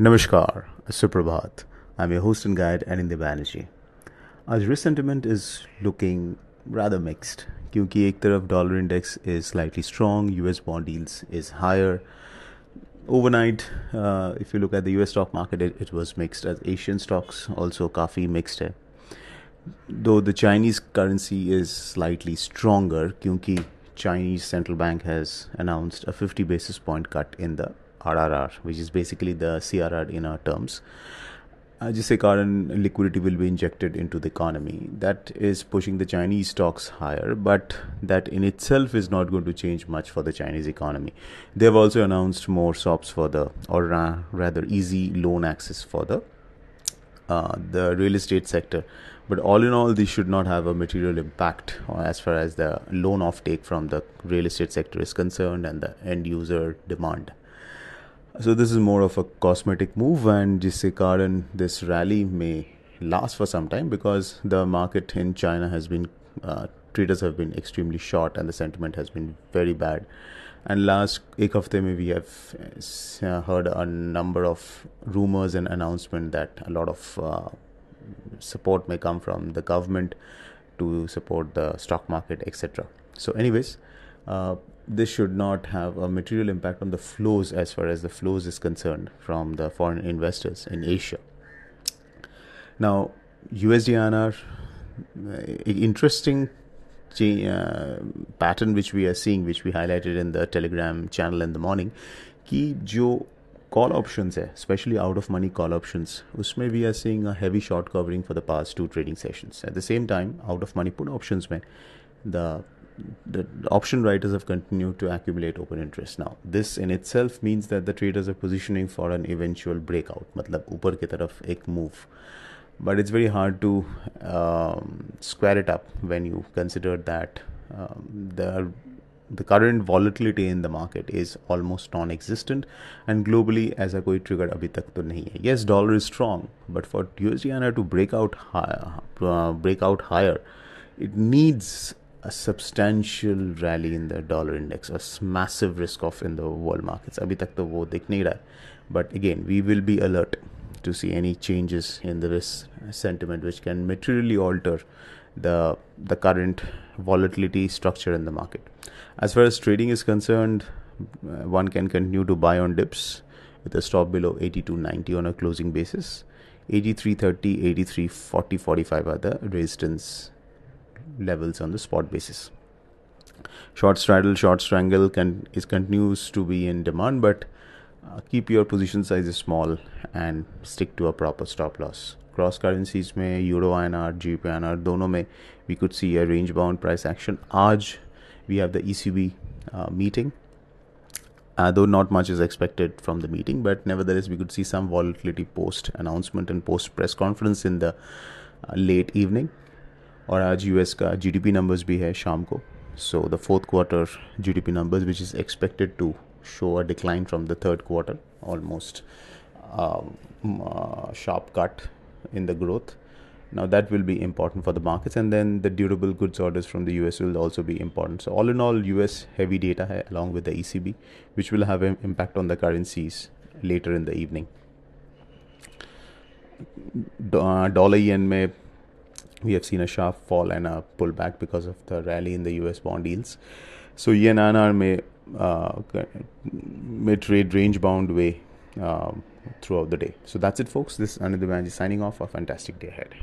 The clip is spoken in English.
नमस्कार, सुप्रभात। I am host and guide Anindya Banerjee आज resentment is looking rather mixed क्योंकि एक तरफ़ dollar index is slightly strong U S bond deals is higher overnight if you look at the U S stock market it was mixed as Asian stocks also काफ़ी mixed है. Though the Chinese currency is slightly stronger क्योंकि Chinese central bank has announced a fifty basis point cut in the RRR, which is basically the CRR in our terms. Uh, जिससे कारण liquidity will be injected into the economy. That is pushing the Chinese stocks higher, but that in itself is not going to change much for the Chinese economy. They have also announced more SOPs for the, or ra- rather, easy loan access for the uh, the real estate sector. But all in all, this should not have a material impact as far as the loan offtake from the real estate sector is concerned and the end user demand. So this is more of a cosmetic move, and jisse karan this rally may last for some time because the market in China has been uh, traders have been extremely short and the sentiment has been very bad. And last ek of mein we have uh, heard a number of rumors and announcement that a lot of uh, support may come from the government to support the stock market, etc. So, anyways. Uh, this should not have a material impact on the flows as far as the flows is concerned from the foreign investors in Asia. Now, USDINR, uh, interesting uh, pattern which we are seeing, which we highlighted in the Telegram channel in the morning, ki jo call options, hai, especially out of money call options, usme we are seeing a heavy short covering for the past two trading sessions. At the same time, out of money put options, mein, the the option writers have continued to accumulate open interest. Now this in itself means that the traders are positioning for an eventual breakout matlab upar ki taraf ek move. But it's very hard to um, square it up when you consider that um, the the current volatility in the market is almost non-existent and globally as a koi trigger abhi tak to nahi hai. Yes dollar is strong but for USD to break out higher, uh, break out higher it needs a substantial rally in the dollar index a massive risk off in the world markets. but again we will be alert to see any changes in the risk sentiment which can materially alter the the current volatility structure in the market. As far as trading is concerned uh, one can continue to buy on dips with a stop below 82.90 on a closing basis. 83.30 83.40 45 are the resistance levels on the spot basis short straddle short strangle can is continues to be in demand but uh, keep your position sizes small and stick to a proper stop loss cross currencies में euro I N R G P N R दोनों में we could see a range bound price action आज we have the E C B meeting Uh, though not much is expected from the meeting, but nevertheless, we could see some volatility post announcement and post press conference in the uh, late evening. और आज US का GDP numbers भी है शाम को so the fourth quarter GDP numbers which is expected to decline from the third quarter, almost um, uh, sharp cut in the growth. Now that will be important for the markets, and then the durable goods orders from the US will also be important. So all in all, US heavy data hai, along with the ECB, which will have an impact on the currencies later in the evening. Uh, dollar yen may we have seen a sharp fall and a pullback because of the rally in the US bond yields. So yen INR may uh, may trade range bound way um, throughout the day. So that's it, folks. This is Anindya Banerjee signing off. A fantastic day ahead.